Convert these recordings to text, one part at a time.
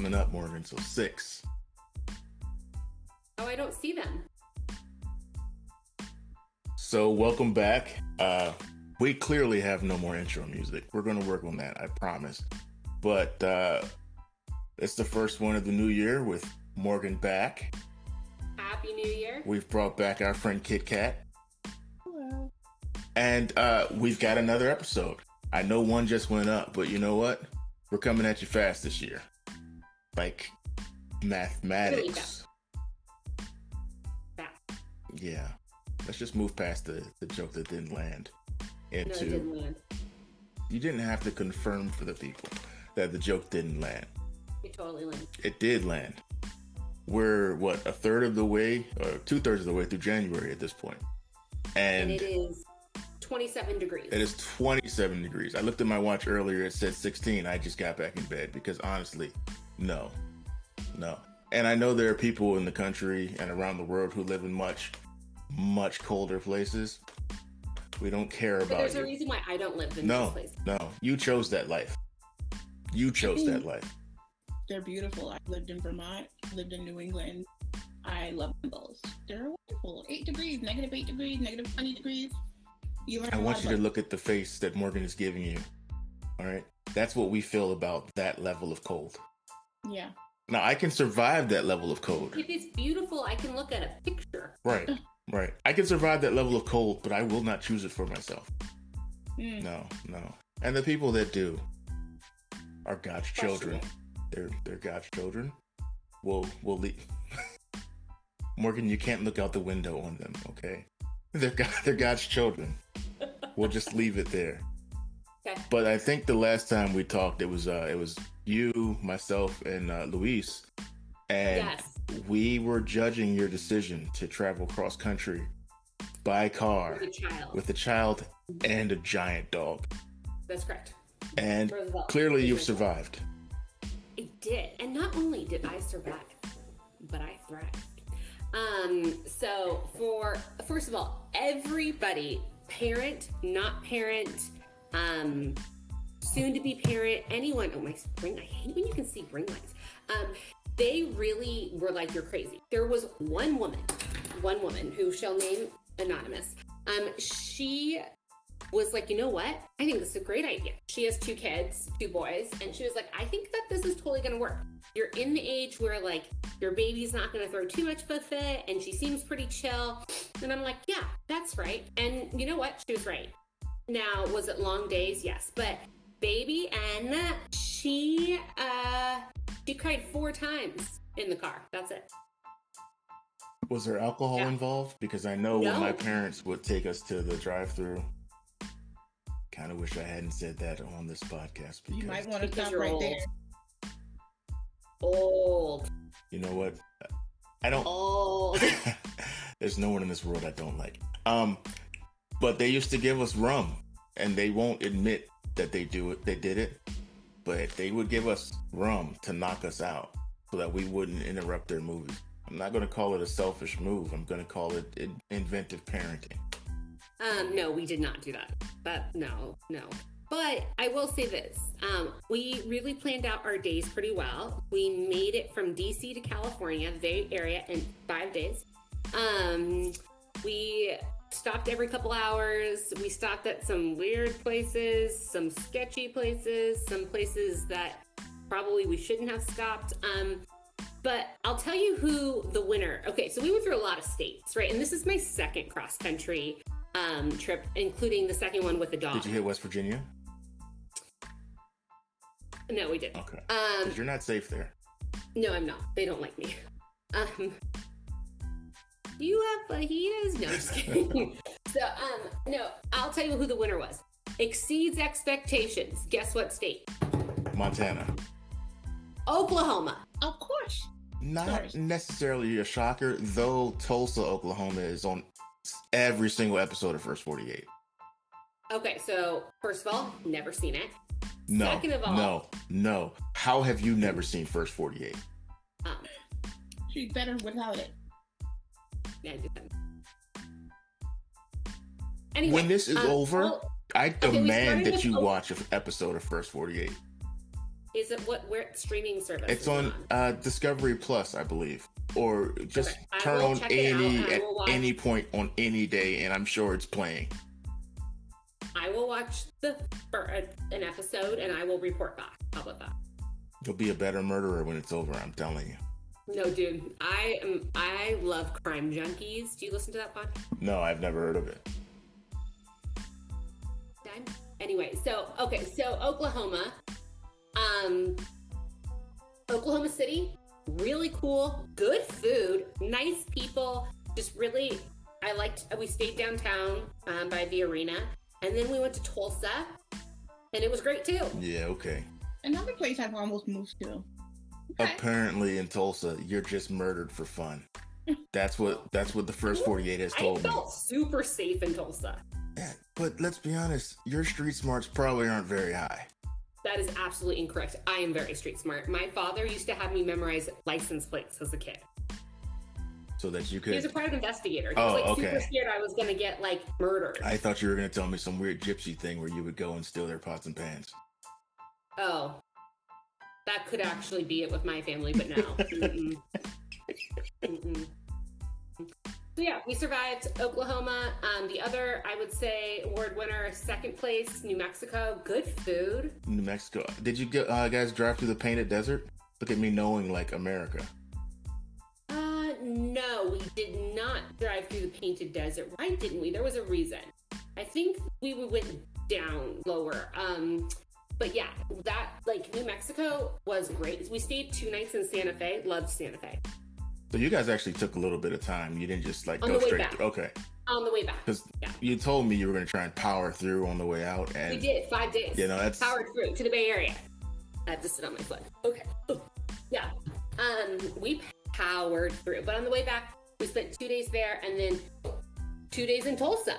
coming up, Morgan. So six. Oh, I don't see them. So welcome back. Uh, we clearly have no more intro music. We're going to work on that, I promise. But uh, it's the first one of the new year with Morgan back. Happy New Year. We've brought back our friend Kit Kat. Hello. And uh, we've got another episode. I know one just went up, but you know what? We're coming at you fast this year. Like mathematics. Yeah. Let's just move past the, the joke that didn't land No, into didn't land. you didn't have to confirm for the people that the joke didn't land. It totally landed. It did land. We're what a third of the way, or two thirds of the way through January at this point, and, And it is 27 degrees. it is 27 degrees. I looked at my watch earlier; it said 16. I just got back in bed because honestly, no, no. And I know there are people in the country and around the world who live in much, much colder places. We don't care But about there's you. a reason why I don't live in No, this place. no. You chose that life. You chose that life. They're beautiful. I lived in Vermont, lived in New England. I love them both. They're wonderful. Eight degrees, negative eight degrees, negative 20 degrees. You learn I a want you to look at the face that Morgan is giving you. All right. That's what we feel about that level of cold. Yeah. Now, I can survive that level of cold. If it's beautiful, I can look at a picture. Right. Right. I can survive that level of cold, but I will not choose it for myself. Mm. No, no. And the people that do are God's Question children. They're they're God's children. We'll we'll leave. Morgan, you can't look out the window on them, okay? They're God, they're God's children. We'll just leave it there. Okay. But I think the last time we talked, it was uh, it was you, myself, and uh, Luis, and Yes. we were judging your decision to travel cross country by car With a child. with a child and a giant dog, That's correct. and Roosevelt. clearly you've survived. It did. And not only did I survive, but I thrived. Um, so for first of all, everybody, parent, not parent, um, soon to be parent, anyone, oh my ring, I hate when you can see ring lights. Um, they really were like, you're crazy. There was one woman, one woman who shall name anonymous. Um, she was like, you know what? I think this is a great idea. She has two kids, two boys, and she was like, I think that this is totally gonna work. You're in the age where like your baby's not gonna throw too much of fit, and she seems pretty chill. And I'm like, yeah, that's right. And you know what? She was right. Now, was it long days? Yes, but baby Anna, she uh, she cried four times in the car. That's it. Was there alcohol Yeah. involved? Because I know when my parents would take us to the drive-through. Kind of wish I hadn't said that on this podcast because You might want to Because stop right old. there. Old, you know what? I don't. old. There's no one in this world I don't like. Um, but they used to give us rum, and they won't admit that they do it. They did it, but they would give us rum to knock us out so that we wouldn't interrupt their movies. I'm not going to call it a selfish move. I'm going to call it in- inventive parenting. Um, no, we did not do that. But no, no. But I will say this: um, we really planned out our days pretty well. We made it from DC to California, Bay Area, in five days. Um, we stopped every couple hours. We stopped at some weird places, some sketchy places, some places that probably we shouldn't have stopped. Um, but I'll tell you who the winner. Okay, so we went through a lot of states, right? And this is my second cross country um, trip, including the second one with the dog. Did you hit West Virginia? No, we didn't. Okay. Um, you're not safe there. no, I'm not. They don't like me. Um, you have fajitas? No, I'm just kidding. so, um, no, I'll tell you who the winner was. Exceeds expectations. Guess what state? Montana. Oklahoma. Of course. Not Sorry. necessarily a shocker, though Tulsa, Oklahoma is on every single episode of First 48. Okay, so first of all, never seen it. No. Second of all- no. No. How have you never seen First 48? Um, She's better without it. Anyway, when this is um, over, well, I demand started that you watch an episode of First 48. Is it what where streaming service? It's it on uh, Discovery Plus, I believe, or just Okay, turn on A&E at any point on any day, and I'm sure it's playing. I will watch the for an episode and I will report back. How about that? You'll be a better murderer when it's over. I'm telling you. No, dude. I am. I love crime junkies. Do you listen to that pod? No, I've never heard of it. Dime? Anyway, so okay, so Oklahoma, um, Oklahoma City, really cool, good food, nice people, just really. I liked. We stayed downtown um, by the arena, and then we went to Tulsa, and it was great too. Yeah, okay. Another place I've almost moved to. Okay. Apparently, in Tulsa, you're just murdered for fun. That's what that's what the first 48 has I told me. felt super safe in Tulsa. Yeah, but let's be honest, your street smarts probably aren't very high. That is absolutely incorrect. I am very street smart. My father used to have me memorize license plates as a kid. So that you could. He was a private investigator. He Oh, was like super scared I was gonna get like murdered. I thought you were gonna tell me some weird gypsy thing where you would go and steal their pots and pans. Oh, that could actually be it with my family, but no. Mm-mm. Mm-mm. So yeah, we survived Oklahoma. Um, the other, I would say, award winner, second place, New Mexico. Good food. New Mexico. Did you get, uh, guys drive through the painted desert? Look at me knowing like America. Uh, no, we did not drive through the painted desert. Why didn't we? There was a reason. I think we went down lower. Um, but yeah, that like New Mexico was great. We stayed two nights in Santa Fe. Loved Santa Fe. So you guys actually took a little bit of time. You didn't just like On go the way straight. back. Okay, On the way back, because Yeah. you told me you were gonna try and power through on the way out, and we did five days. you know that's powered through to the Bay Area. I have to sit on my foot. Okay. Yeah. Um, we powered through, but on the way back, we spent two days there and then two days in Tulsa.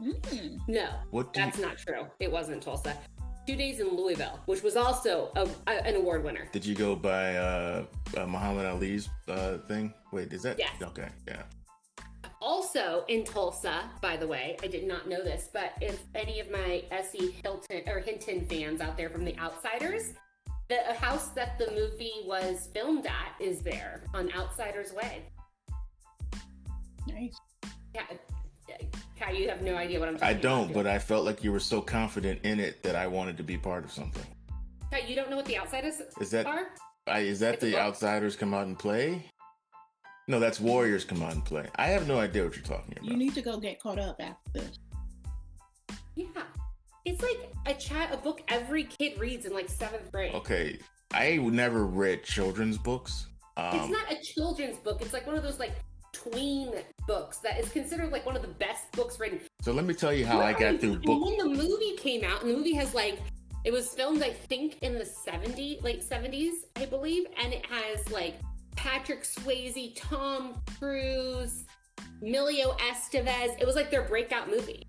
Mm. No, what do you, That's not true. It wasn't Tulsa. Two days in Louisville, which was also a, a- an award winner. did you go by uh, uh Muhammad Ali's uh thing? Wait, is that Yes. okay? Yeah. Also in Tulsa, by the way, I did not know this, but if any of my S.E. Hilton or Hinton fans out there from The Outsiders, the house that the movie was filmed at is there on Outsiders Way. Nice. Yeah, Kai, you have no idea what I'm talking I don't, do but I felt like you were so confident in it that I wanted to be part of something. Kai, you don't know what The Outsiders Is that are? I, is that It's the outsiders come out and play? No, that's warriors come out and play. I have no idea what you're talking about. You need to go get caught up after this. Yeah. It's like a chat, a book every kid reads in like seventh grade. okay, I never read children's books. Um, it's not a children's book. It's like one of those like tween books that is considered like one of the best books written. so let me tell you how I got through And when the movie came out, and the movie has like it was filmed, I think, in the 70s, late 70s, I believe, and it has like Patrick Swayze, Tom Cruise, Emilio Estevez. It was like their breakout movie.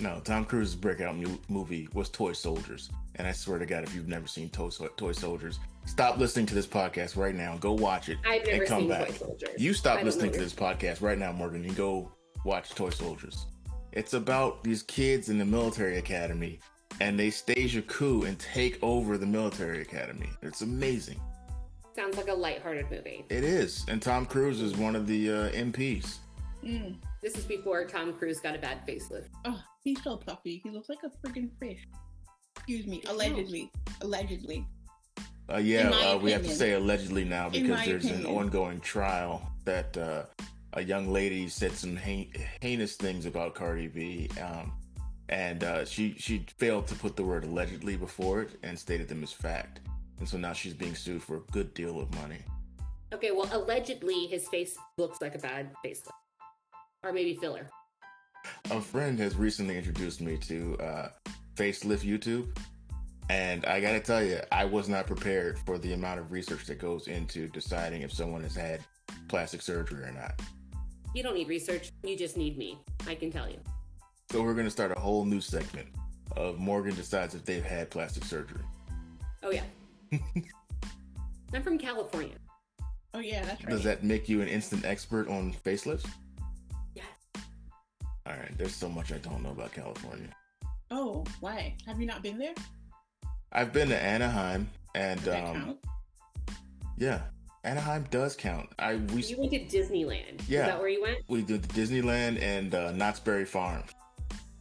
No, Tom Cruise's breakout mu- movie was Toy Soldiers, and I swear to God, if you've never seen Toy, Toy Soldiers, stop listening to this podcast right now. Go watch it I've never and come seen back. Toy Soldiers. You stop listening to this podcast right now, Morgan, and go watch Toy Soldiers. It's about these kids in the military academy, and they stage a coup and take over the military academy. It's amazing. Sounds like a lighthearted movie. It is, and Tom Cruise is one of the uh, MPs. Mm. This is before Tom Cruise got a bad facelift. Oh, he's so puffy. He looks like a freaking fish. Excuse me. Allegedly. Allegedly. Uh, yeah, In my uh, we have to say allegedly now because my there's an ongoing trial that uh, a young lady said some hein- heinous things about Cardi B, um, and uh, she she failed to put the word allegedly before it and stated them as fact, and so now she's being sued for a good deal of money. Okay, well, allegedly his face looks like a bad facelift, or maybe filler. A friend has recently introduced me to uh, Facelift YouTube. And I gotta tell you, I was not prepared for the amount of research that goes into deciding if someone has had plastic surgery or not. You don't need research. You just need me. I can tell you. So we're gonna start a whole new segment of Morgan decides if they've had plastic surgery. Oh yeah. I'm from California. Oh yeah, that's right. Does that make you an instant expert on facelifts? Yes. All right, there's so much I don't know about California. Oh, why? Have you not been there? I've been to Anaheim and Does that um, count? yeah, Anaheim does count. I we You went to Disneyland. Yeah. Is that where you went? we did Disneyland and uh, Knott's Berry Farms,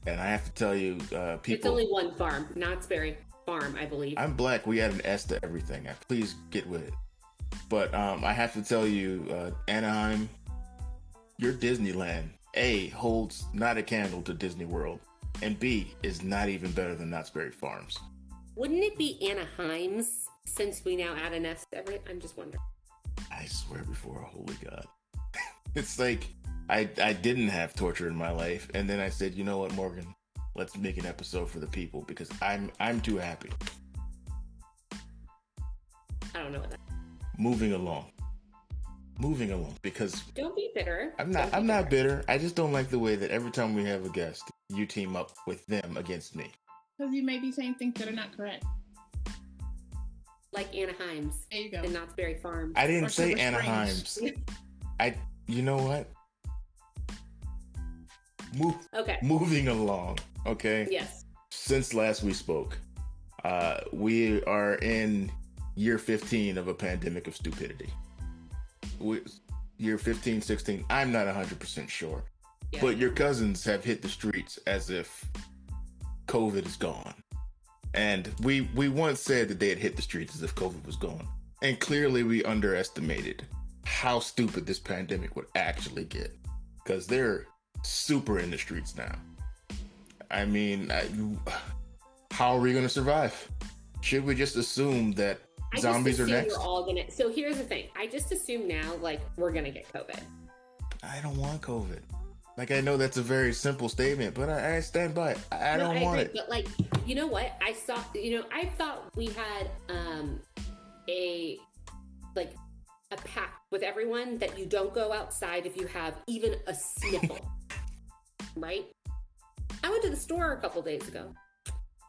and I have to tell you, uh, It's only one farm, Knott's Berry Farm, I believe. I'm black. We add an S to everything. Please get with it. But um, I have to tell you, uh, Anaheim, your Disneyland A holds not a candle to Disney World, and B is not even better than Knott's Berry Farms. Wouldn't it be Anaheim's since we now add an S to every? I'm just wondering. I swear before a holy God, it's like I I didn't have torture in my life, and then I said, you know what, Morgan, let's make an episode for the people because I'm I'm too happy. I don't know what that. Moving along, moving along because Don't be bitter. I'm not. I'm not bitter. I just don't like the way that every time we have a guest, you team up with them against me. Because you may be saying things that are not correct. Like Anaheim's There you go. and Knott's Berry Farm. I didn't Or say Silver Anaheim's. I. You know what? Move, Okay. moving along. Okay. Yes. Since last we spoke, uh, we are in year 15 of a pandemic of stupidity. We, year 15, 16. I'm not 100% sure. Yeah. But your cousins have hit the streets as if COVID is gone. And we we once said that they had hit the streets as if COVID was gone. And clearly we underestimated how stupid this pandemic would actually get. Because they're super in the streets now. I mean, I, how are we going to survive? Should we just assume that I zombies are next? We're all gonna. So here's the thing. I just assume now, like, we're gonna get COVID. I don't want COVID. Like, I know that's a very simple statement, but I, I stand by it. I, I No, don't want agree, it. But like, you know what? I saw. You know, I thought we had um a like a pact with everyone that you don't go outside if you have even a sniffle. right? I went to the store a couple days ago,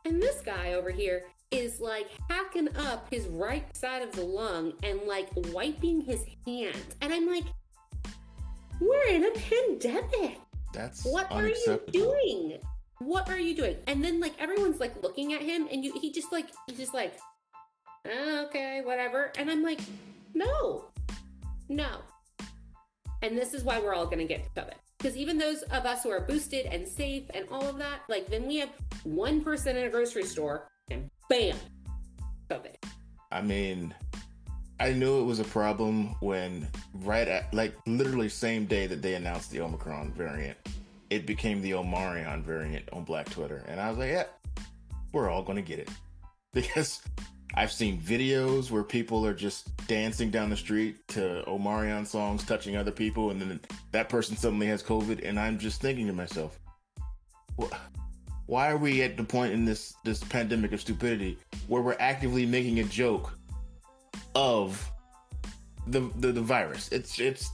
and this guy over here is like hacking up his right side of the lung and like wiping his hands, and I'm like, we're in a pandemic. That's What are you doing? What are you doing? And then like everyone's like looking at him, and you he just like he's just like, "Ah, okay, whatever. And I'm like, no, no. And this is why we're all gonna get COVID. Because even those of us who are boosted and safe and all of that, like then we have one person in a grocery store and bam, COVID. I mean, I knew it was a problem when right at like literally same day that they announced the Omicron variant, it became the Omarion variant on Black Twitter, and I was like, yeah, we're all gonna get it. Because I've seen videos where people are just dancing down the street to Omarion songs, touching other people, and then that person suddenly has COVID, and I'm just thinking to myself, "Wh- why are we at the point in this this pandemic of stupidity where we're actively making a joke of the the, the virus? It's it's.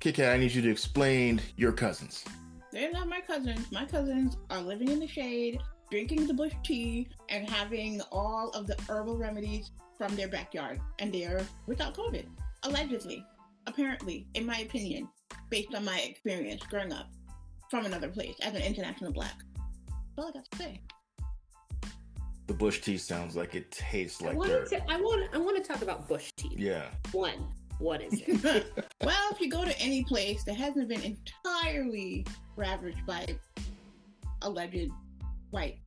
Kit I need you to explain your cousins. They're not my cousins. My cousins are living in the shade, drinking the bush tea, and having all of the herbal remedies from their backyard. And they're without COVID. Allegedly. Apparently, in my opinion, based on my experience growing up from another place as an international black. That's all I got to say. The bush tea sounds like it tastes I like wanted dirt. to I want I want to talk about bush tea. Yeah. One, what is it? well, if you go to any place that hasn't been entirely ravaged by alleged white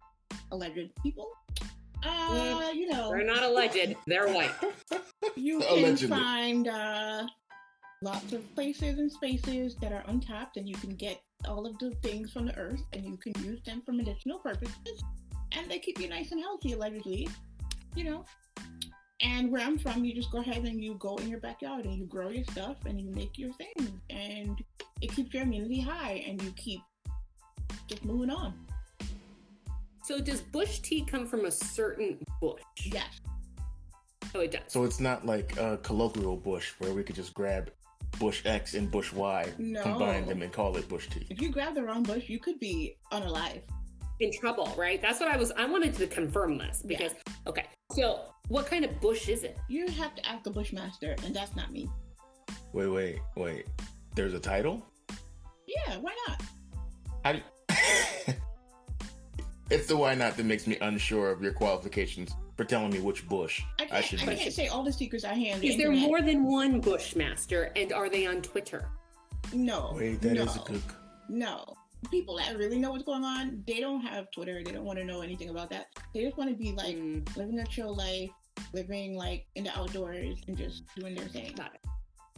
alleged people, uh, you know, They're not alleged. They're white. you can find uh, lots of places and spaces that are untapped, and you can get all of the things from the earth, and you can use them for medicinal purposes, and they keep you nice and healthy, allegedly, you know. And where I'm from, you just go ahead and you go in your backyard and you grow your stuff and you make your things, and it keeps your immunity high, and you keep just moving on. So does bush tea come from a certain bush? Yes. Oh, it does. So it's not like a colloquial bush where we could just grab bush X and bush Y, No. combine them, and call it bush tea. If you grab the wrong bush, you could be unalive. In trouble, right? That's what I was. I wanted to confirm this because okay. So what kind of bush is it? You have to ask the bushmaster, and that's not me. Wait, wait, wait. There's a title? Yeah, why not? How do it's the why not that makes me unsure of your qualifications for telling me which bush I I, can't, I should can't say all the secrets I hand. Is there more than one Bushmaster, and are they on Twitter? No. Wait, that no, is a good. No. People that really know what's going on, they don't have Twitter. They don't want to know anything about that. They just want to be like Mm, living a chill life, living like in the outdoors and just doing their thing. got it.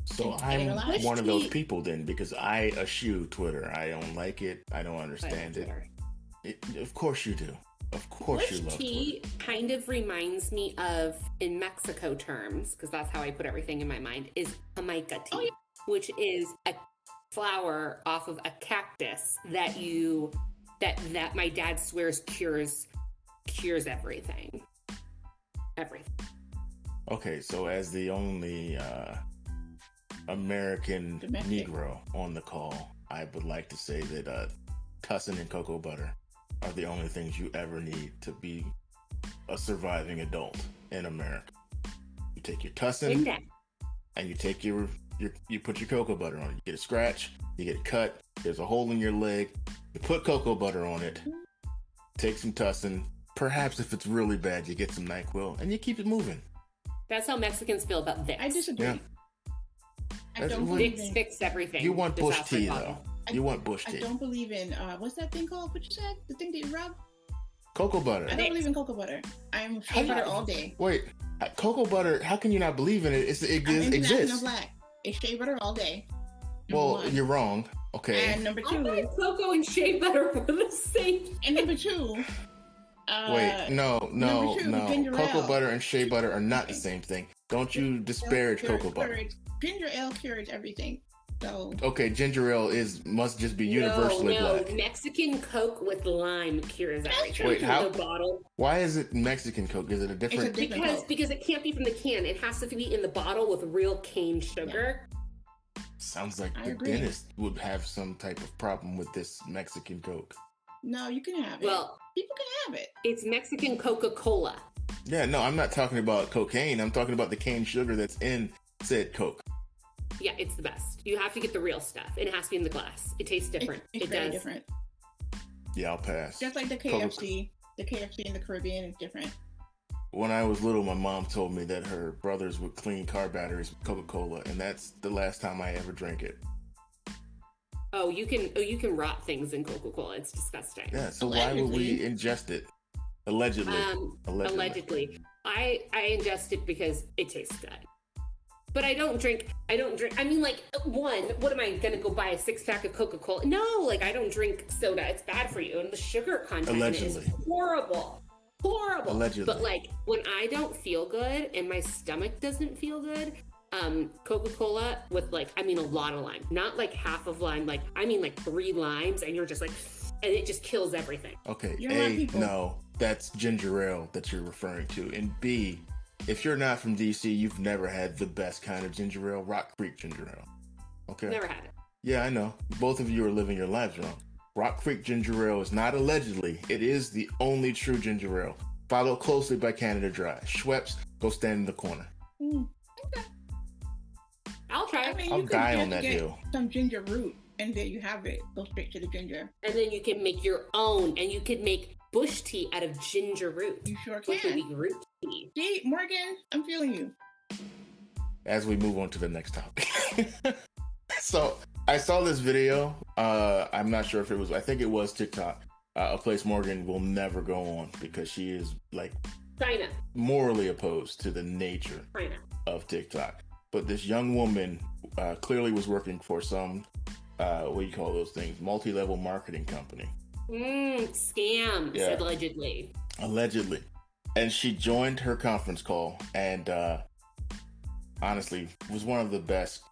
So It's I'm getting a lot. one of those people then because I eschew Twitter. I don't like it. I don't understand it. It. Of course you do. Of course you Bush love Twitter. tea kind of reminds me of, in Mexico terms, because that's how I put everything in my mind, is Jamaica tea, Oh, yeah. which is a flower off of a cactus that you that that my dad swears cures cures everything. Everything. Okay, so as the only uh, American Domestic. Negro on the call, I would like to say that uh, tussin and cocoa butter are the only things you ever need to be a surviving adult in America. You take your tussin and you take your, your you put your cocoa butter on it. You get a scratch, you get a cut, there's a hole in your leg, you put cocoa butter on it, take some tussin, perhaps if it's really bad, you get some NyQuil, and you keep it moving. That's how Mexicans feel about Vicks. I disagree. Yeah. I That's don't what- believe Vicks in. fix everything. You want bush tea problem. though. I- You want bush tea. I don't believe in uh, what's that thing called? What you said? The thing that you rub? Cocoa butter. I don't believe in cocoa butter. I'm How shea do butter all day. Wait, uh, cocoa butter. How can you not believe in it? It's, it I'm is- international exists. black. It's shea butter all day. Well, one. you're wrong. Okay. and number I two, thought cocoa and shea butter were the same. and number two. Uh, Wait, no, no, two, no. Cocoa ale. butter and shea butter are not the same thing. Don't you disparage cocoa butter. cures- Ginger ale cures everything. So Okay, ginger ale is must just be universally no, no. black. Mexican Coke with lime cures everything. Wait, how- The bottle. Why is it Mexican Coke? Is it a different? different Because Coke. because it can't be from the can. It has to be in the bottle with real cane sugar. Sounds like I the agree. dentist would have some type of problem with this Mexican Coke. no, you can have it. Well, people can have it. it's Mexican Coca Cola. Yeah, no, I'm not talking about cocaine. I'm talking about the cane sugar that's in said Coke. Yeah, it's the best. You have to get the real stuff. and It has to be in the glass. It tastes It's, different. it's it very does. different. Yeah, I'll pass. Just like the Coca- KFC. The KFC in the Caribbean is different. When I was little, my mom told me that her brothers would clean car batteries with Coca Cola, and that's the last time I ever drank it. Oh, you can oh you can rot things in Coca Cola. It's disgusting. Yeah, so why would we ingest it? Allegedly. Um, allegedly. allegedly. I I ingest it because it tastes good. But I don't drink. I don't drink. I mean, like one. What am I gonna go buy a six pack of Coca Cola? No, like I don't drink soda. It's bad for you, and the sugar content in it is Allegedly. horrible, horrible. Allegedly. But like when I don't feel good and my stomach doesn't feel good, um, Coca Cola with like I mean a lot of lime, not like half of lime. Like I mean like three limes, and you're just like, and it just kills everything. Okay, You're around A, people. no, that's ginger ale that you're referring to. And B, if you're not from DC, you've never had the best kind of ginger ale, Rock Creek ginger ale. Okay? Never had it. Yeah, I know. Both of you are living your lives wrong. Rock Creek ginger ale is not allegedly, it is the only true ginger ale, followed closely by Canada Dry. Schweppes, go stand in the corner. Mm. I'll try I it. mean, I'll you could die just on that get hill. Some ginger root, and there you have it. Go straight to the ginger. and then you can make your own, and you could make bush tea out of ginger root, You sure which would can. be root tea. See, Morgan, I'm feeling you. as we move on to the next topic. so I saw this video. Uh, I'm not sure if it was. I think it was TikTok. Uh, a place Morgan will never go on because she is like China, morally opposed to the nature China. of TikTok. But this young woman uh, clearly was working for some uh, what do you call those things? Multi-level marketing company, Mm, scams, Yeah. allegedly. allegedly. And she joined her conference call, and uh, honestly, was one of the best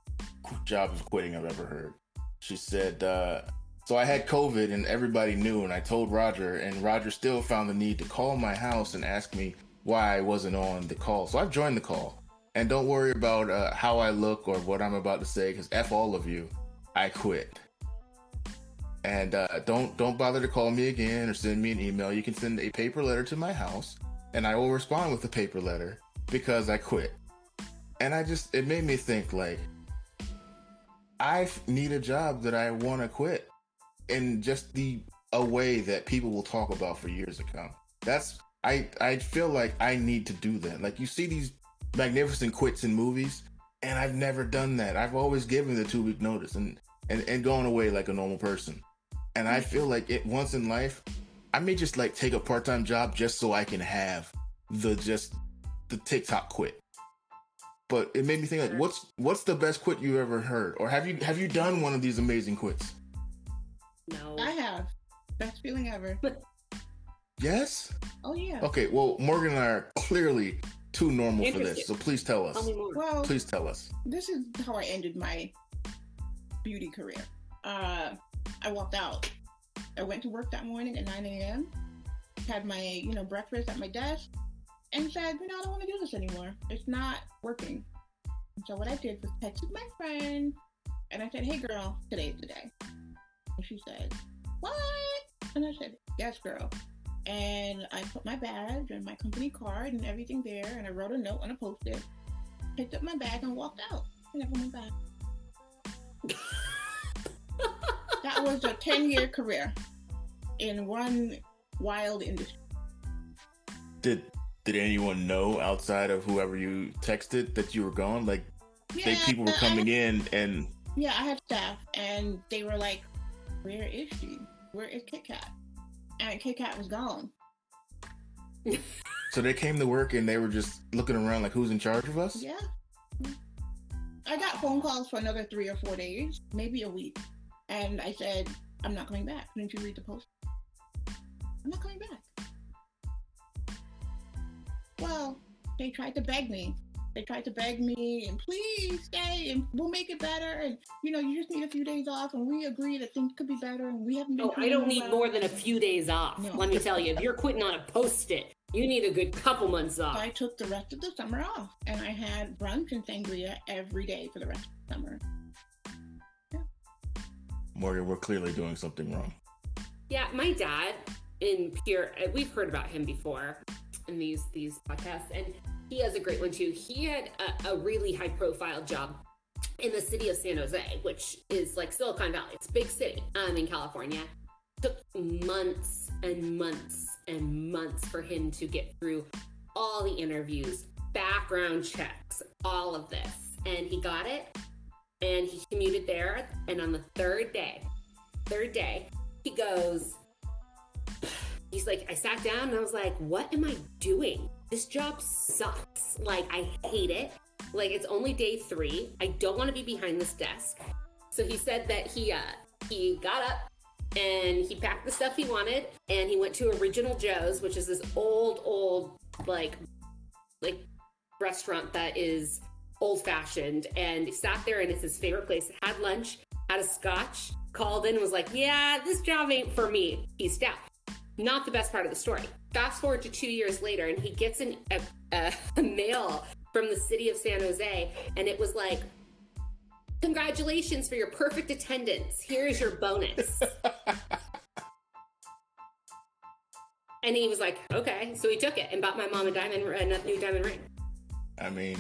jobs of quitting I've ever heard. She said, uh, "So I had COVID, and everybody knew, and I told Roger, and Roger still found the need to call my house and ask me why I wasn't on the call. So I've joined the call, and don't worry about uh, how I look or what I'm about to say, because f all of you, I quit." And uh, don't don't bother to call me again or send me an email. You can send a paper letter to my house, and I will respond with a paper letter because I quit. And I just it made me think like I need a job that I want to quit, in just the a way that people will talk about for years to come. That's I I feel like I need to do that. Like you see these magnificent quits in movies, and I've never done that. I've always given the two week notice and and and gone away like a normal person. And I feel like it once in life, I may just like take a part time job just so I can have the just the TikTok quit. But it made me think like, what's what's the best quit you ever heard, or have you have you done one of these amazing quits? No. I have. Best feeling ever. Yes. Oh yeah. Okay. Well, Morgan and I are clearly too normal for this, so please tell us. Tell. Well, Please tell us. this is how I ended my beauty career. Uh, I walked out. I went to work that morning at 9 a.m. Had my, you know, breakfast at my desk, and said, you know, I don't want to do this anymore. It's not working. And so what I did was texted my friend, and I said, hey girl, today's the day. And she said, what? And I said, yes, girl. And I put my badge and my company card and everything there, and I wrote a note on a post-it, picked up my bag and walked out. I never went back. that was a 10 year career in one wild industry. Did did anyone know outside of whoever you texted that you were gone? Like, they, people were coming had- in, and Yeah, I had staff, and they were like, Where is she? Where is Kit Kat? And Kit Kat was gone. so they came to work and they were just looking around like, who's in charge of us? Yeah. I got phone calls for another three or four days, maybe a week. And I said, I'm not coming back. Didn't you read the post? I'm not coming back. Well, they tried to beg me. They tried to beg me and please stay and we'll make it better. And you know, you just need a few days off and we agree that things could be better and we haven't been. Oh, I don't need well. more than a few days off. No. Let me tell you, if you're quitting on a post-it, you need a good couple months off. I took the rest of the summer off and I had brunch and sangria every day for the rest of the summer. Morgan, we're clearly doing something wrong. Yeah, my dad in pure uh, we've heard about him before in these these podcasts and he has a great one too. He had a, a really high profile job in the city of San Jose, which is like Silicon Valley. It's a big city um, in California. Took months and months and months for him to get through all the interviews, background checks, all of this. And he got it and he commuted there. And on the third day, third day, he goes, he's like, I sat down and I was like, what am I doing? This job sucks. Like, I hate it. Like, it's only day three. I don't want to be behind this desk. So he said that he, uh, he got up and he packed the stuff he wanted and he went to Original Joe's, which is this old, old, like, like restaurant that is old fashioned and sat there and it's his favorite place. Had lunch, had a scotch, called in and was like, Yeah, this job ain't for me. He's out. Not the best part of the story. Fast forward to two years later, and he gets an, a, a, a mail from the city of San Jose, and it was like, Congratulations for your perfect attendance. Here's your bonus. and he was like, Okay. So he took it and bought my mom a diamond, a new diamond ring. I mean,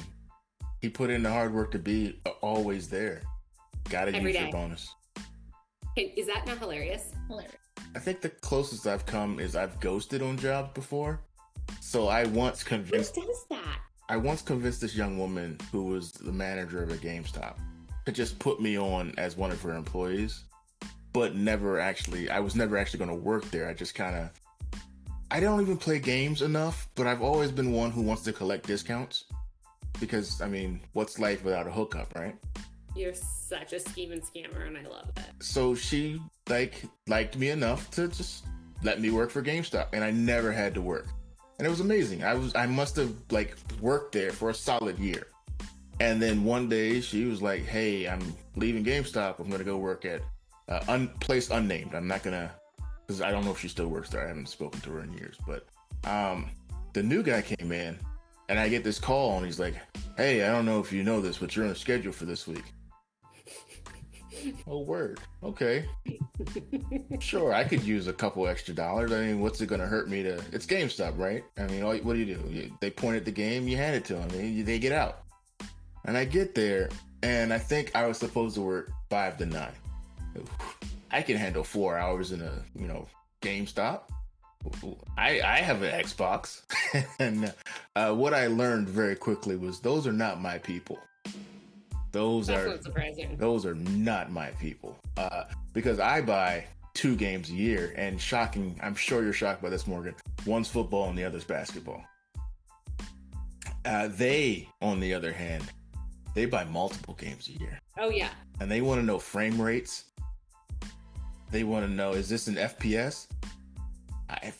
he put in the hard work to be always there. Gotta Every use your bonus. Is that not hilarious? Hilarious. I think the closest I've come is I've ghosted on jobs before. So I once convinced. Who convinced does that? I once convinced this young woman who was the manager of a GameStop to just put me on as one of her employees, but never actually I was never actually going to work there. I just kind of I don't even play games enough, but I've always been one who wants to collect discounts because I mean, what's life without a hookup, right? You're such a scheme and scammer, and I love it. so she like liked me enough to just let me work for GameStop, and I never had to work, and it was amazing. I was I must have like worked there for a solid year, and then one day she was like, "Hey, I'm leaving GameStop. I'm gonna go work at uh, un- place unnamed. I'm not gonna because I don't know if she still works there. I haven't spoken to her in years, but um, the new guy came in, and I get this call, and he's like, "Hey, I don't know if you know this, but you're on a schedule for this week." Oh, word. Okay. sure, I could use a couple extra dollars. I mean, what's it going to hurt me to? It's GameStop, right? I mean, all, what do you do? You, they point at the game, you hand it to them, and you- they get out. And I get there, and I think I was supposed to work five to nine. I can handle four hours in a, you know, GameStop. I I have an Xbox, and uh, what I learned very quickly was those are not my people. Those That's are those are not my people. Uh, because I buy two games a year, and shocking, I'm sure you're shocked by this, Morgan. One's football and the other's basketball. Uh, they, on the other hand, they buy multiple games a year, Oh yeah. and they want to know frame rates. They want to know is this an FPS? I,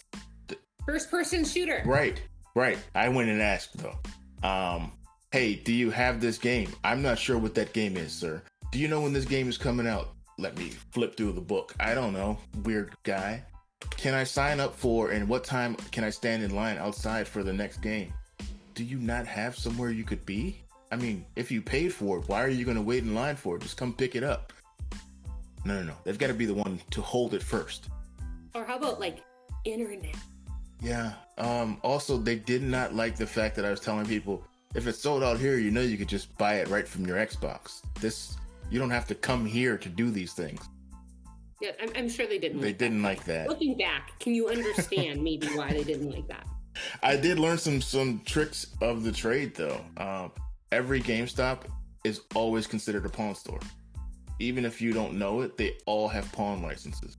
First person shooter. Right, right. I went and asked though. Um, hey, do you have this game? I'm not sure what that game is, sir. Do you know when this game is coming out? Let me flip through the book. I don't know, weird guy. Can I sign up for and what time can I stand in line outside for the next game? Do you not have somewhere you could be? I mean, if you paid for it, why are you going to wait in line for it? Just come pick it up. No, no, no. They've got to be the one to hold it first. Or how about like internet? Yeah. Um, also, they did not like the fact that I was telling people if it's sold out here, you know you could just buy it right from your Xbox. This you don't have to come here to do these things. Yeah, I'm, I'm sure they didn't. They like didn't like that. Looking back, can you understand maybe why they didn't like that? I did learn some some tricks of the trade though. Um, every GameStop is always considered a pawn store. Even if you don't know it, they all have pawn licenses.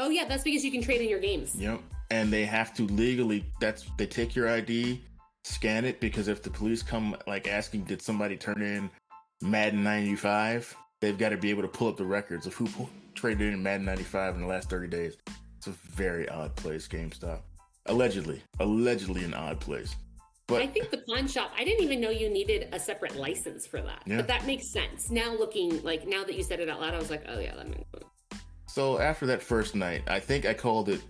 Oh yeah, that's because you can trade in your games. Yep. And they have to legally that's they take your ID, scan it because if the police come like asking did somebody turn in Madden 95, they've got to be able to pull up the records of who traded in Madden 95 in the last 30 days. It's a very odd place, GameStop. Allegedly, allegedly an odd place. But I think the pawn shop. I didn't even know you needed a separate license for that. Yeah. But that makes sense now. Looking like now that you said it out loud, I was like, oh yeah, that makes sense. So after that first night, I think I called it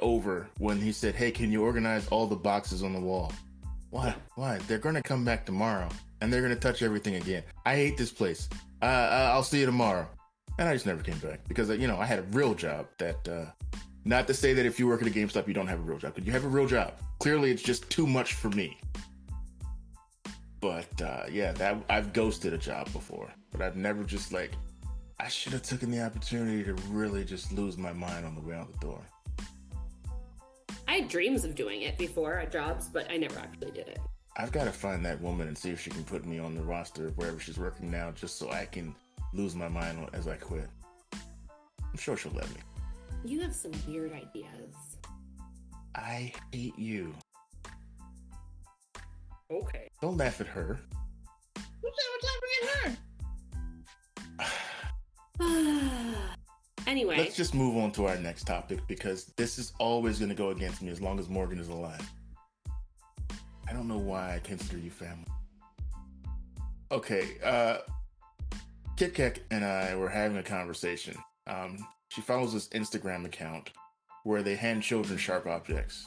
over when he said, "Hey, can you organize all the boxes on the wall?" Why? Why? They're going to come back tomorrow and they're going to touch everything again. I hate this place. Uh, I'll see you tomorrow. And I just never came back because you know I had a real job. That uh, not to say that if you work at a GameStop you don't have a real job, but you have a real job. Clearly, it's just too much for me. But uh, yeah, that I've ghosted a job before, but I've never just like I should have taken the opportunity to really just lose my mind on the way out the door. I had dreams of doing it before at jobs, but I never actually did it. I've got to find that woman and see if she can put me on the roster of wherever she's working now, just so I can lose my mind as I quit. I'm sure she'll let me. You have some weird ideas. I hate you. Okay. Don't laugh at her. Said what's happening at her? anyway, Let's just move on to our next topic because this is always going to go against me as long as Morgan is alive. I don't know why I consider you family. Okay, uh, Kit Kat and I were having a conversation. Um, she follows this Instagram account where they hand children sharp objects.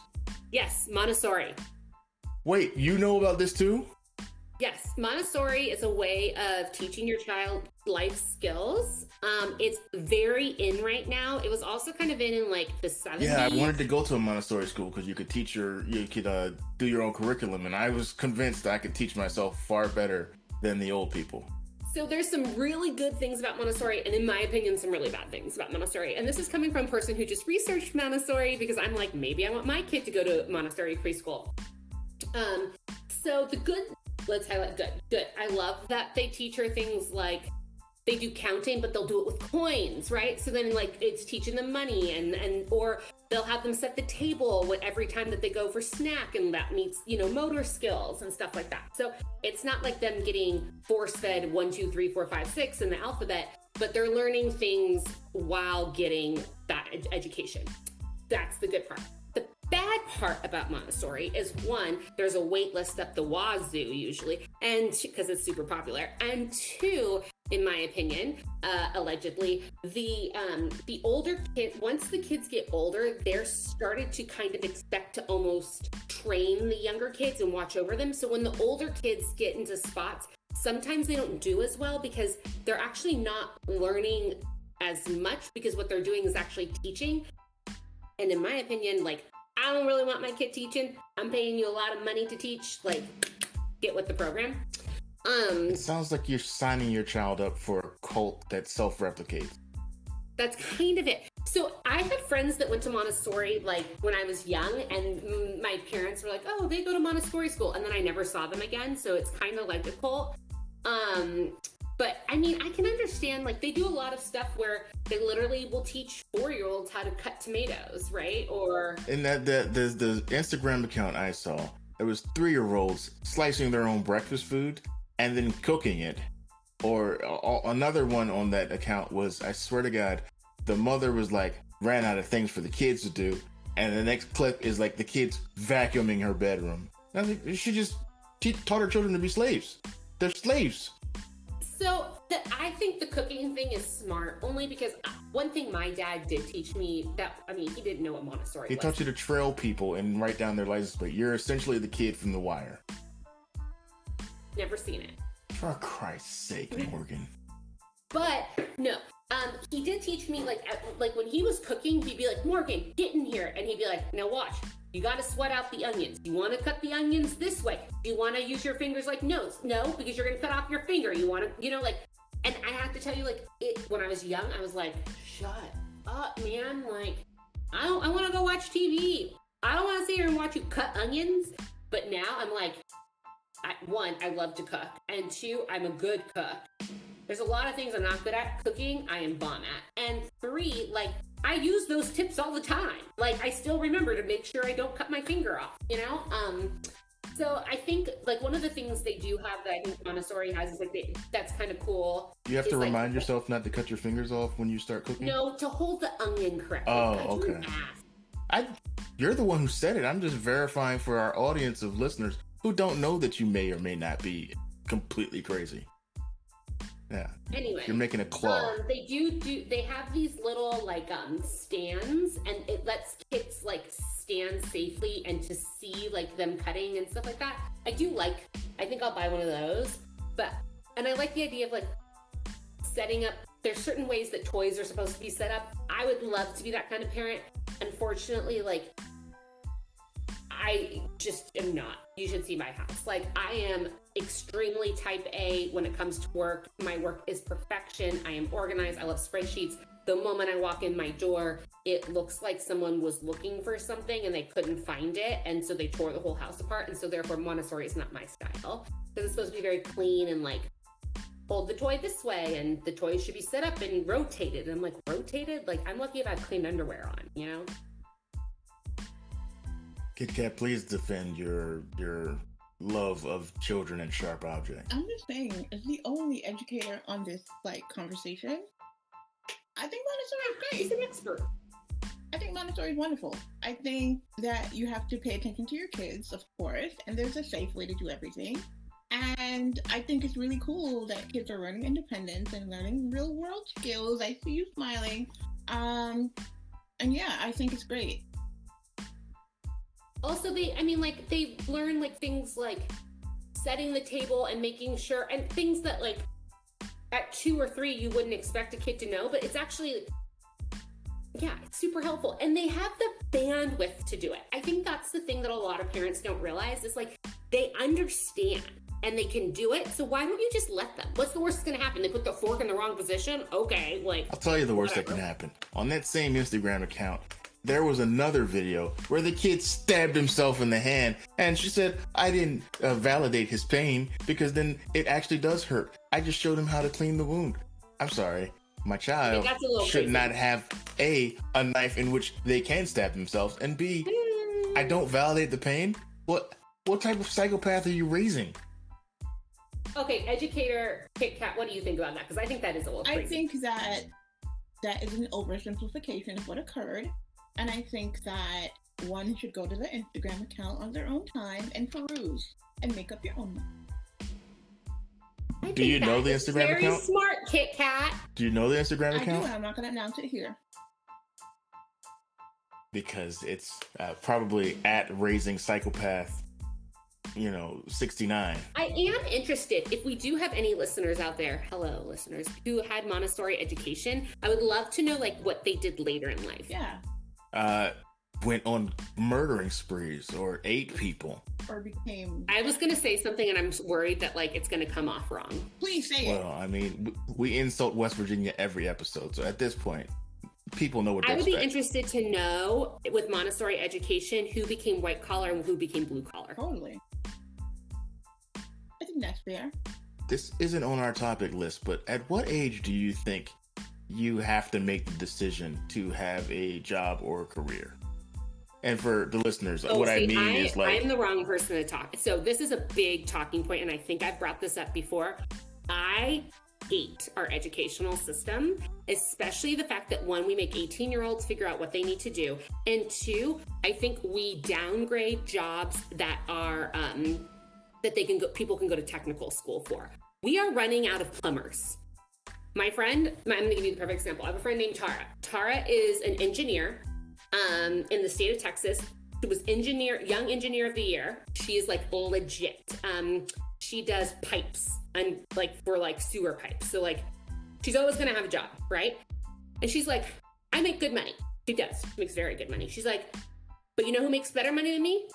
yes, Montessori. Wait, you know about this too? Yes, Montessori is a way of teaching your child life skills. Um, it's very in right now. It was also kind of in in like the 70s. Yeah, I wanted to go to a Montessori school because you could teach your, you could uh, do your own curriculum, and I was convinced I could teach myself far better than the old people. So there's some really good things about Montessori, and in my opinion, some really bad things about Montessori. And this is coming from a person who just researched Montessori because I'm like, maybe I want my kid to go to Montessori preschool. Um, so the good, let's highlight good. Good. I love that they teach her things like they do counting, but they'll do it with coins, right? So then like it's teaching them money and and or they'll have them set the table with every time that they go for snack and that meets you know motor skills and stuff like that so it's not like them getting force fed one two three four five six in the alphabet but they're learning things while getting that ed- education that's the good part bad part about montessori is one there's a wait list up the wazoo usually and because it's super popular and two in my opinion, uh, allegedly, the um, the older kid once the kids get older, they're started to kind of expect to almost train the younger kids and watch over them. So when the older kids get into spots, sometimes they don't do as well because they're actually not learning as much because what they're doing is actually teaching. And in my opinion, like I don't really want my kid teaching. I'm paying you a lot of money to teach. Like, get with the program. Um, It sounds like you're signing your child up for a cult that self replicates. That's kind of it. So I had friends that went to Montessori like when I was young, and my parents were like, "Oh, they go to Montessori school," and then I never saw them again. So it's kind of like a cult. Um, but I mean, I can understand like they do a lot of stuff where they literally will teach four year olds how to cut tomatoes, right? Or And that the the, the Instagram account I saw, it was three year olds slicing their own breakfast food and then cooking it. Or uh, another one on that account was, I swear to God, the mother was like ran out of things for the kids to do, and the next clip is like the kids vacuuming her bedroom. And I think she just taught her children to be slaves. They're slaves. So the, I think the cooking thing is smart, only because uh, one thing my dad did teach me that I mean he didn't know what Montessori He was. taught you to trail people and write down their license plate. You're essentially the kid from The Wire. Never seen it, For Christ's sake, Morgan. but no. Um, he did teach me like like when he was cooking, he'd be like, "Morgan, get in here," and he'd be like, "Now watch." You got to sweat out the onions. You want to cut the onions this way. You want to use your fingers like no, no, because you're gonna cut off your finger. You want to, you know, like. And I have to tell you, like, it when I was young, I was like, "Shut up, man!" Like, I don't, I want to go watch TV. I don't want to sit here and watch you cut onions. But now I'm like, I, one, I love to cook, and two, I'm a good cook. There's a lot of things I'm not good at. Cooking, I am bomb at. And three, like, I use those tips all the time. Like, I still remember to make sure I don't cut my finger off, you know? Um, so I think, like, one of the things they do have that I think Montessori has is, like, they, that's kind of cool. You have to like, remind yourself not to cut your fingers off when you start cooking. No, to hold the onion correctly. Oh, God, you're an okay. I, you're the one who said it. I'm just verifying for our audience of listeners who don't know that you may or may not be completely crazy. Yeah, Anyway. you're making a claw. Um, they do do they have these little like um stands and it lets kids like stand safely and to see like them cutting and stuff like that. I do like I think I'll buy one of those. But and I like the idea of like setting up there's certain ways that toys are supposed to be set up. I would love to be that kind of parent. Unfortunately, like I just am not. You should see my house. Like, I am extremely type A when it comes to work. My work is perfection. I am organized. I love spreadsheets. The moment I walk in my door, it looks like someone was looking for something and they couldn't find it. And so they tore the whole house apart. And so, therefore, Montessori is not my style because it's supposed to be very clean and like hold the toy this way and the toy should be set up and rotated. And I'm like, rotated? Like, I'm lucky if I have clean underwear on, you know? Kit Kat, please defend your your love of children and sharp objects. I'm just saying, as the only educator on this like conversation, I think Montessori He's is great. He's an expert. I think Montessori is wonderful. I think that you have to pay attention to your kids, of course, and there's a safe way to do everything. And I think it's really cool that kids are learning independence and learning real world skills. I see you smiling. Um, and yeah, I think it's great. Also they i mean like they learn like things like setting the table and making sure and things that like at two or three you wouldn't expect a kid to know but it's actually yeah it's super helpful. And they have the bandwidth to do it. I think that's the thing that a lot of parents don't realize is like they understand and they can do it. So why don't you just let them? What's the worst that's gonna happen? They put the fork in the wrong position? Okay like I'll tell you the worst that can happen. On that same Instagram account, there was another video where the kid stabbed himself in the hand, and she said, "I didn't uh, validate his pain because then it actually does hurt. I just showed him how to clean the wound." I'm sorry, my child that's a little should crazy. not have a a knife in which they can stab themselves, and b I don't validate the pain. What what type of psychopath are you raising? okay educator kit kat what do you think about that because i think that is a little I think that that is an oversimplification of what occurred. And I think that one should go to the Instagram account on their own time and peruse and make up your own mind. I Do you know the is Instagram very account? smart, Kit Kat. Do you know the Instagram I do, account? and I'm not going to announce it here. because it's uh, probably at raising psychopath you know 69 I am interested. If we do have any listeners out there, hello, listeners, who had Montessori education, I would love to know like what they did later in life. Yeah. Uh went on murdering sprees or ate people Or became. I was gonna say something, and I'm worried that like it's gonna come off wrong. Please say it. well i mean we insult west virginia every episode so at this point people know what I would be interested to know with Montessori education who became white collar and who became blue collar. Totally. I think that's fair. this isn't on our topic list, but at what age do you think you have to make the decision to have a job or a career? And for the listeners, Oh, what I see, mean is like I'm the wrong person to talk. So this is a big talking point, and I think I've brought this up before. I hate our educational system, especially the fact that one, we make 18 year olds figure out what they need to do, and two, I think we downgrade jobs that are um, that they can go, people can go to technical school for. We are running out of plumbers. My friend, I'm going to give you the perfect example. I have a friend named Tara. Tara is an engineer um, in the state of Texas. She was engineer, young engineer of the year. She is like legit. Um, she does pipes and like for like sewer pipes. So like, she's always gonna have a job, right? And she's like, I make good money. She does. She makes very good money. She's like, but you know who makes better money than me?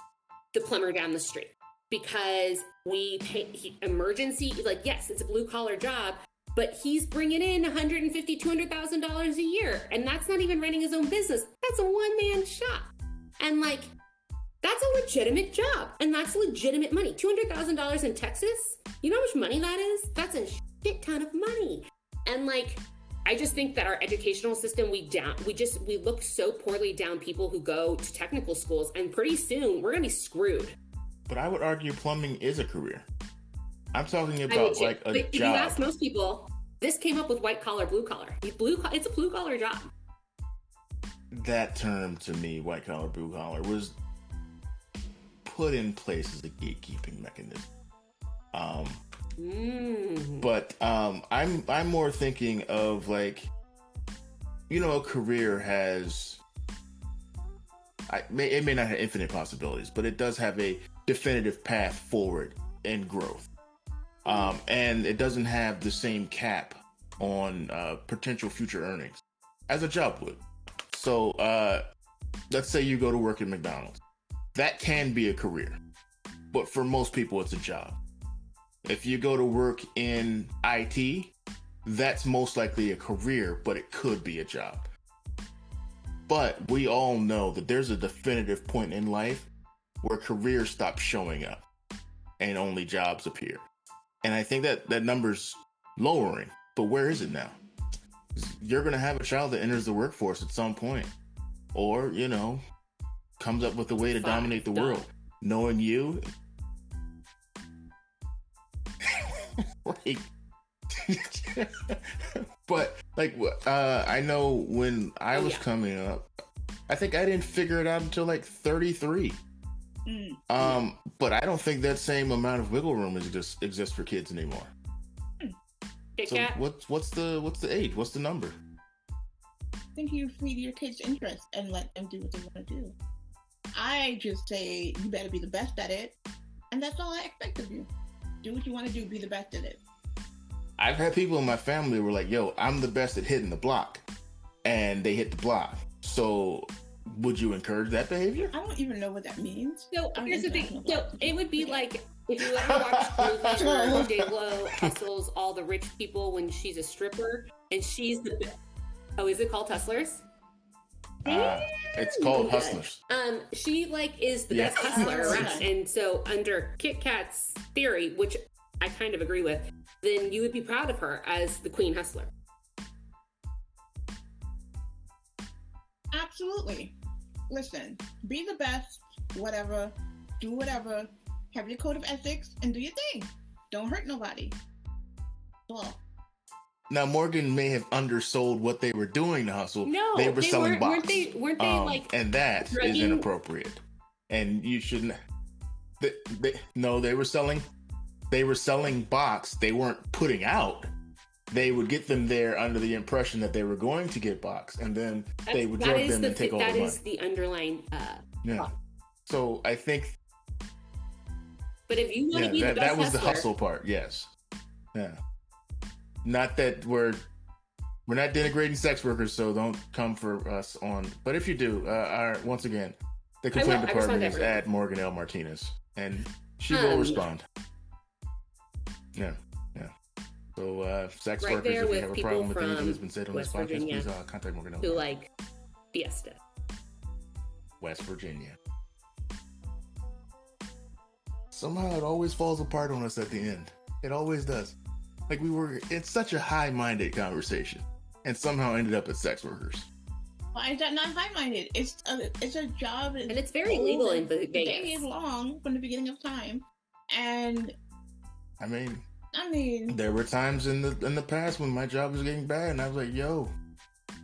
The plumber down the street. Because we pay he, emergency, like yes, it's a blue collar job, but he's bringing in 150 200000 dollars a year and that's not even running his own business. That's a one-man shop. And like that's a legitimate job and that's legitimate money. $200000 in texas? You know how much money that is? That's a shit ton of money. And like i just think that our educational system we down we just we look so poorly down people who go to technical schools and pretty soon we're gonna be screwed. But I would argue plumbing is a career. I'm talking about like a but if you job. ask most people this came up with white collar blue collar blue it's a blue collar job that term to me, white collar, blue collar, was put in place as a gatekeeping mechanism. Um, Mm. but um, I'm I'm more thinking of like, you know, a career has. I may it may not have infinite possibilities, but it does have a definitive path forward and growth. Um, and it doesn't have the same cap on uh, potential future earnings as a job would. So, uh, let's say you go to work at McDonald's. That can be a career, but for most people, it's a job. If you go to work in IT, that's most likely a career, but it could be a job. But we all know that there's a definitive point in life where careers stop showing up and only jobs appear. And I think that that number's lowering, but where is it now? You're going to have a child that enters the workforce at some point, or, you know, comes up with a way to Fuck, dominate the done. world. Knowing you, like, but like, uh, I know when I Oh, was yeah. coming up, I think I didn't figure it out until like 33. Mm. Um, but I don't think that same amount of wiggle room exists exists for kids anymore. Kit So what's what's the what's the age? What's the number? I think you feed your kids interest and let them do what they want to do. I just say you better be the best at it, and that's all I expect of you. Do what you want to do, be the best at it. I've had people in my family who were like, "Yo, I'm the best at hitting the block," and they hit the block. So, would you encourage that behavior? I don't even know what that means. So I'm here's the thing. So it would be like if you ever watch the movie where J Lo hustles all the rich people when she's a stripper and she's the oh, is it called Hustlers? Uh, it's called Hustlers. Um, she like is the Yeah. best hustler around, and so under Kit Kat's theory, which I kind of agree with, then you would be proud of her as the queen hustler. Absolutely. Listen, be the best, whatever, do whatever, have your code of ethics, and do your thing. Don't hurt nobody. Well, Now, Morgan may have undersold what they were doing to hustle. No, they were selling weren't, box. weren't they? Weren't they Um, like? and that is drugging- inappropriate. And you shouldn't. They, they, no, they were selling. They were selling box. They weren't putting out. They would get them there under the impression that they were going to get boxed, and then they would that drug them the and take all that the is money. the underlying. Uh, Yeah. So I think but if you want yeah, to be that, the best that was the hustle part. Yes. Yeah. Not that we're we're not denigrating sex workers, so don't come for us on. But if you do, uh, our once again, the complaint respond department is at Morgan L Martinez, and she will Um, respond. Yeah. So, uh, sex Right workers, there if you have a problem with anything that's been said on West this podcast, Virginia please uh, contact Morgan. who Ellis. like Fiesta. West Virginia. Somehow it always falls apart on us at the end. It always does. Like we were in such a high-minded conversation, and somehow ended up at sex workers. Why is that not high-minded? It's a it's a job, And it's very legal in Ve- Vegas Vegas. long from the beginning of time, and I mean, I mean, there were times in the in the past when my job was getting bad, and I was like, "Yo,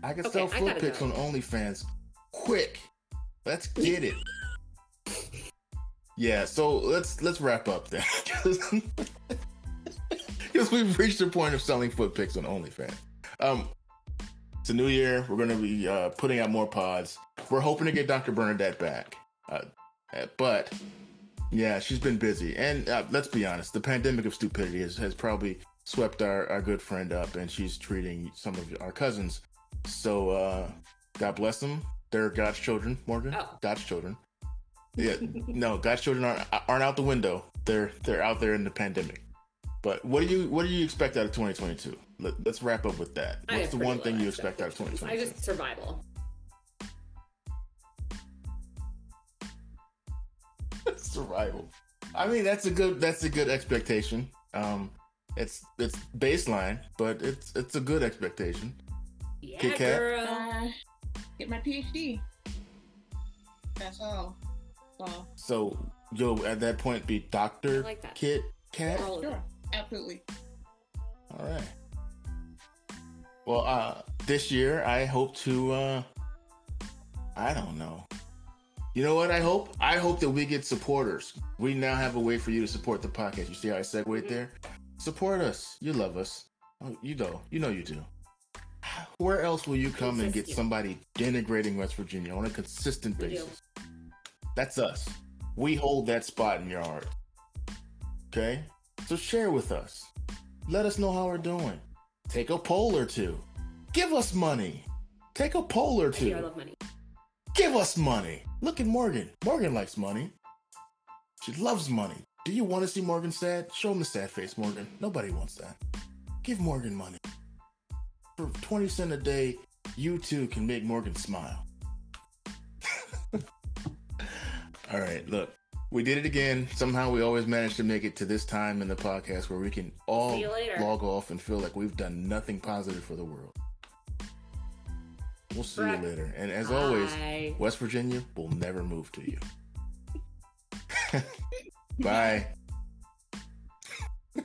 I can Okay, sell foot pics go. on OnlyFans, quick. Let's get it." yeah, so let's let's wrap up then, because we've reached the point of selling foot pics on OnlyFans. Um, it's a new year. We're going to be uh, putting out more pods. We're hoping to get Dr. Bernadette back, uh, uh, but yeah, she's been busy. And uh, let's be honest, the pandemic of stupidity has, has probably swept our, our good friend up, and she's treating some of our cousins. So uh, God bless them. They're God's children, Morgan. Oh. God's children. Yeah, no, God's children aren't aren't out the window. They're they're out there in the pandemic. But what do you what do you expect out of 2022? Let, let's wrap up with that. What's the one thing you expect out of 2022? I just survival. survival. I mean, that's a good that's a good expectation. Um, it's it's baseline, but it's it's a good expectation. Yeah, Kit Kat? girl. uh, get my PhD. That's all. Well, So you'll at that point be Doctor like that. Kit Kat. Sure, absolutely. All right. Well, uh, this year I hope to. uh I don't know. You know what? I hope. I hope that we get supporters. We now have a way for you to support the podcast. You see how I segued there? Support us. You love us. Oh, you know. You know you do. Where else will you come and get somebody denigrating West Virginia on a consistent basis? That's us. We hold that spot in your heart. Okay? So share with us. Let us know how we're doing. Take a poll or two. Give us money. Take a poll or I do. I two. love money. Give us money. Look at Morgan. Morgan likes money. She loves money. Do you want to see Morgan sad? Show him the sad face, Morgan. Nobody wants that. Give Morgan money. For 20 cents a day, you too can make Morgan smile. All right, look. We did it again. Somehow we always manage to make it to this time in the podcast where we can all See you later. log off and feel like we've done nothing positive for the world. We'll see you later. And as Bye. always, West Virginia will never move to you. Bye.